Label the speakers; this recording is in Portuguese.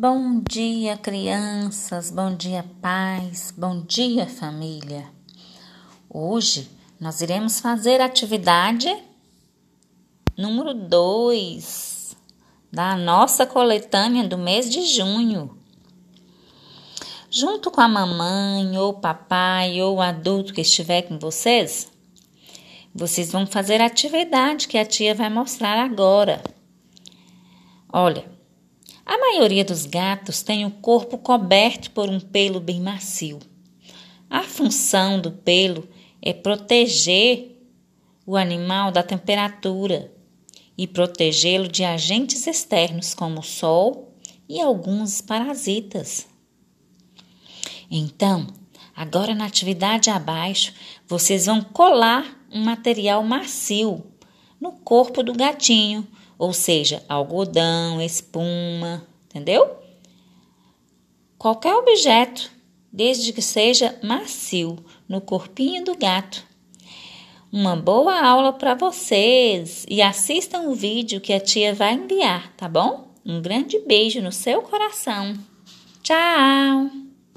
Speaker 1: Bom dia, crianças, bom dia, pais, bom dia, família. Hoje nós iremos fazer a atividade número 2 da nossa coletânea do mês de junho. Junto com a mamãe, ou papai, ou o adulto que estiver com vocês, vocês vão fazer a atividade que a tia vai mostrar agora. Olha, a maioria dos gatos tem o corpo coberto por um pelo bem macio. A função do pelo é proteger o animal da temperatura e protegê-lo de agentes externos como o sol e alguns parasitas. Então, agora na atividade abaixo, vocês vão colar um material macio no corpo do gatinho ou seja, algodão, espuma, entendeu? Qualquer objeto, desde que seja macio, no corpinho do gato. Uma boa aula para vocês e assistam o vídeo que a tia vai enviar, tá bom? Um grande beijo no seu coração. Tchau!